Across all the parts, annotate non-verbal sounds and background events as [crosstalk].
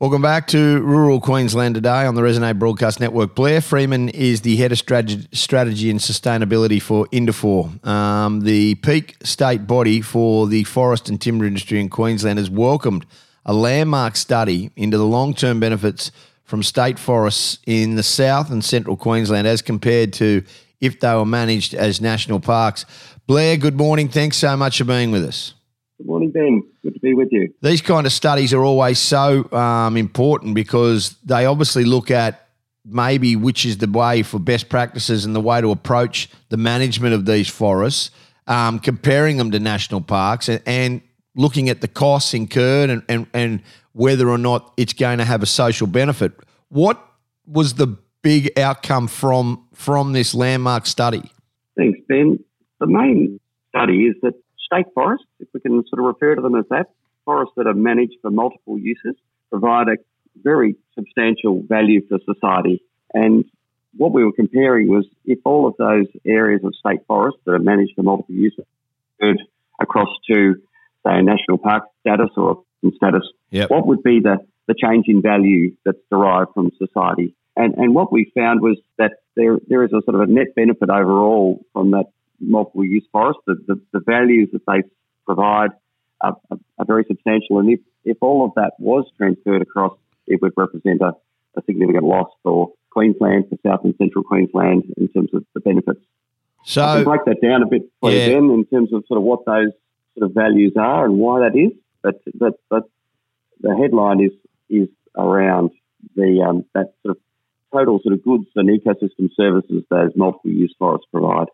Welcome back to rural Queensland today on the Resonate Broadcast Network. Blair Freeman is the head of strategy, and sustainability for Indufor. Um, the peak state body for the forest and timber industry in Queensland has welcomed a landmark study into the long term benefits from state forests in the south and central Queensland as compared to if they were managed as national parks. Blair, good morning. Thanks so much for being with us. Good morning, Ben. Good to be with you. These kind of studies are always so um, important because they obviously look at maybe which is the way for best practices and the way to approach the management of these forests, um, comparing them to national parks and, and, looking at the costs incurred and, and, and whether or not it's going to have a social benefit. What was the big outcome from from this landmark study? Thanks, Ben. The main study is that state forests, if we can sort of refer to them as that, forests that are managed for multiple uses, provide a very substantial value for society. And what we were comparing was if all of those areas of state forests that are managed for multiple uses could across to, say, a national park status or status, yep. what would be the, the change in value that's derived from society? And, and what we found was that there, there is a sort of a net benefit overall from that multiple use forests. The, the, the, values that they provide are, are, are, very substantial. And if, if all of that was transferred across, it would represent a, a significant loss for Queensland, for South and Central Queensland in terms of the benefits. So I can break that down a bit for yeah. Ben, in terms of sort of what those sort of values are and why that is. But but, but the headline is is around the um, that sort of total sort of goods and ecosystem services those multiple use forests provide.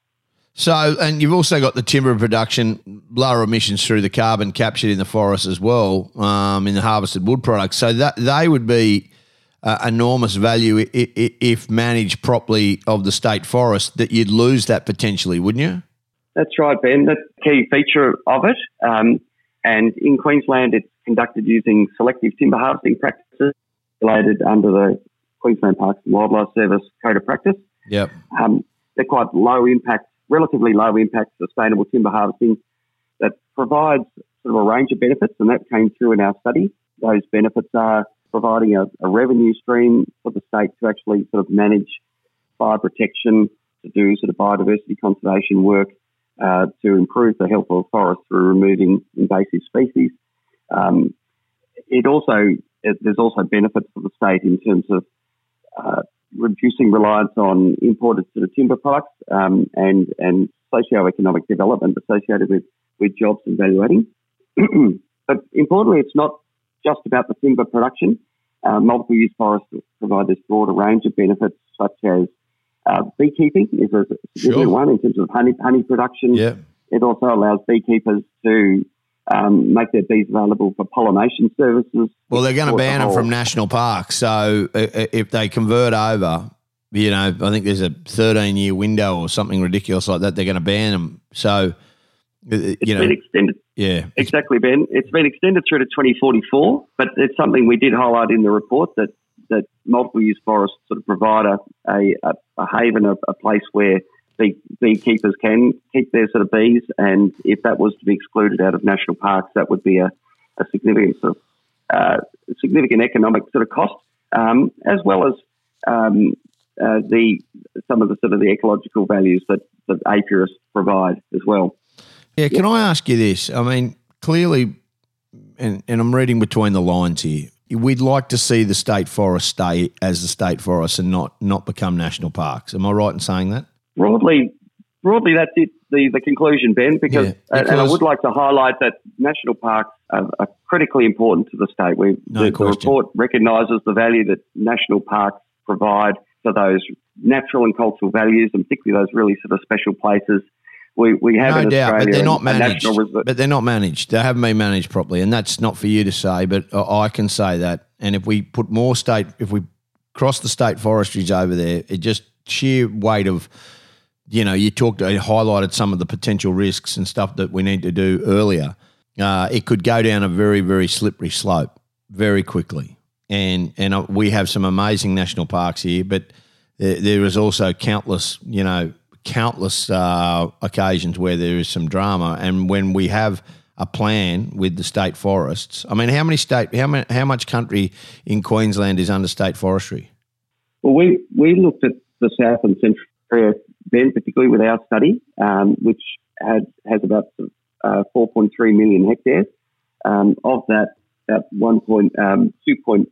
So, and you've also got the timber production, lower emissions through the carbon captured in the forest as well, um, in the harvested wood products. So that they would be uh, enormous value if, if managed properly of the state forest. That you'd lose that potentially, wouldn't you? That's right, Ben. That's a key feature of it. Um, and in Queensland, it's conducted using selective timber harvesting practices related under the Queensland Parks and Wildlife Service Code of Practice. Yep. Um, they're quite low impact relatively low impact sustainable timber harvesting that provides sort of a range of benefits, and that came through in our study. Those benefits are providing a, a revenue stream for the state to actually sort of manage fire protection, to do sort of biodiversity conservation work, uh, to improve the health of forests through removing invasive species. Um, it also it, there's also benefits for the state in terms of uh, reducing reliance on imported sort of timber products um, and and socio-economic development associated with, with jobs and value adding. [clears throat] but importantly, it's not just about the timber production. Uh, multiple use forests provide this broader range of benefits, such as uh, beekeeping is a significant sure. one in terms of honey honey production. Yeah. It also allows beekeepers to um, make their bees available for pollination services. Well, they're going to ban the them from national parks. So if they convert over, you know, I think there's a 13 year window or something ridiculous like that. They're going to ban them. So, uh, you it's know, been extended. Yeah, exactly, Ben. It's been extended through to 2044, but it's something we did highlight in the report that that multiple use forests sort of provide a a, a haven, a, a place where bee, beekeepers can keep their sort of bees, and if that was to be excluded out of national parks, that would be a, a significant sort of, uh, significant economic sort of cost, um, as well as um, uh, the some of the sort of the ecological values that that apiarists provide as well. Yeah, can I ask you this? I mean, clearly, and, and I'm reading between the lines here. We'd like to see the state forest stay as the state forest and not not become national parks. Am I right in saying that? Broadly, broadly, that's it. The, the conclusion, Ben, because, yeah, because and I would like to highlight that national parks are, are critically important to the state. We, no the, the report recognises the value that national parks provide for those natural and cultural values, and particularly those really sort of special places we, we have no doubt, but they're not managed. But they're not managed. They haven't been managed properly, and that's not for you to say, but I can say that. And if we put more state, if we cross the state forestries over there, it just sheer weight of you know, you talked, you highlighted some of the potential risks and stuff that we need to do earlier. Uh, it could go down a very, very slippery slope very quickly. And and uh, we have some amazing national parks here, but there, is also countless, you know, countless uh, occasions where there is some drama. And when we have a plan with the state forests. I mean, how many state, how many, how much country in Queensland is under state forestry? Well, we we looked at the south and central then, particularly with our study, um, which had has about uh, 4.3 million hectares. Um, of that, about 1.2.6 um,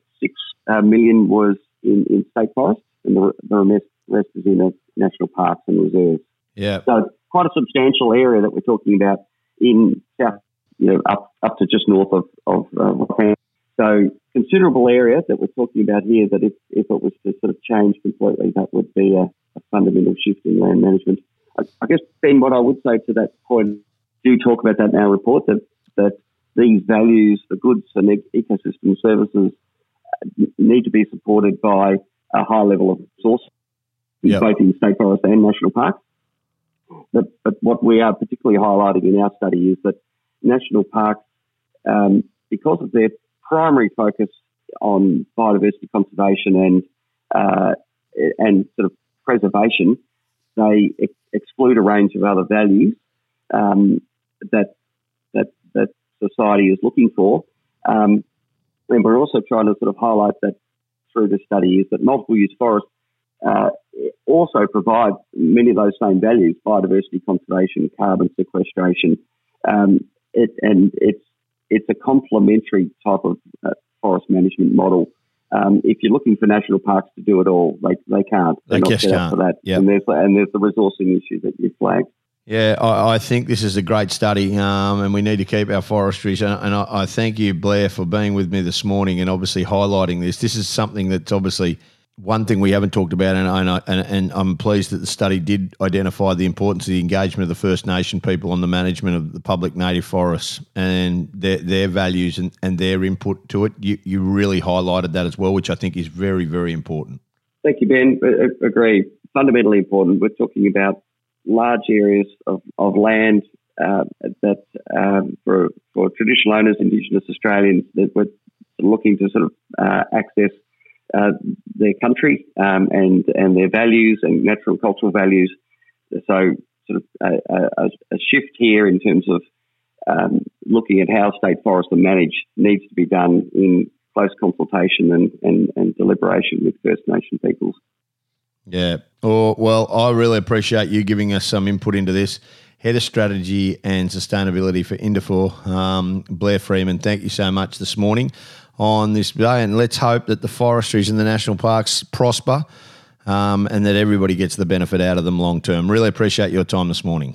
uh, million was in, in state forests, and the, the rest, rest is in national parks and reserves. Yeah. So quite a substantial area that we're talking about in south, you know, up up to just north of of uh, So considerable area that we're talking about here. That if if it was to sort of change completely, that would be a, a fundamental shift in land management. I, I, guess Ben, what I would say to that point, do talk about that in our report that that these values, the goods and ecosystem services, need to be supported by a high level of resource, yep. both in state forests and national parks. But, but what we are particularly highlighting in our study is that national parks, um, because of their primary focus on biodiversity conservation and uh, and sort of preservation, they ex- exclude a range of other values um, that that that society is looking for. Um, and we're also trying to sort of highlight that through the study is that multiple use forests uh, also provide many of those same values: biodiversity conservation, carbon sequestration, um, it, and it's it's a complementary type of uh, forest management model. Um, if you're looking for national parks to do it all, they, they can't. They're they not set up for that. Yep. And there's and there's the resourcing issue that you flagged. Yeah, I, I, think this is a great study, um, and we need to keep our forestries. And, and I, I, thank you, Blair, for being with me this morning and obviously highlighting this. This is something that's obviously one thing we haven't talked about, and, and, and, and, I'm pleased that the study did identify the importance of the engagement of the First Nation people on the management of the public native forests and their, their values and, and their input to it. You, you really highlighted that as well, which I think is very, very important. Thank you, Ben. I agree. Fundamentally important. We're talking about large areas of, of land uh, that um, for, for traditional owners, Indigenous Australians, that we're looking to sort of uh, access uh, their country um, and and their values and natural cultural values. So, sort of a, a, a shift here in terms of um, looking at how state forests are managed needs to be done in close consultation and, and, and deliberation with First Nation peoples. Yeah. Oh, well, I really appreciate you giving us some input into this. Head of Strategy and Sustainability for Indufor, um, Blair Freeman, thank you so much this morning on this day. And let's hope that the forestries and the national parks prosper um, and that everybody gets the benefit out of them long term. Really appreciate your time this morning.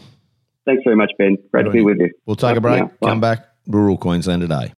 Thanks very much, Ben. Great to be with you. We'll take a break, come back. Rural Queensland today.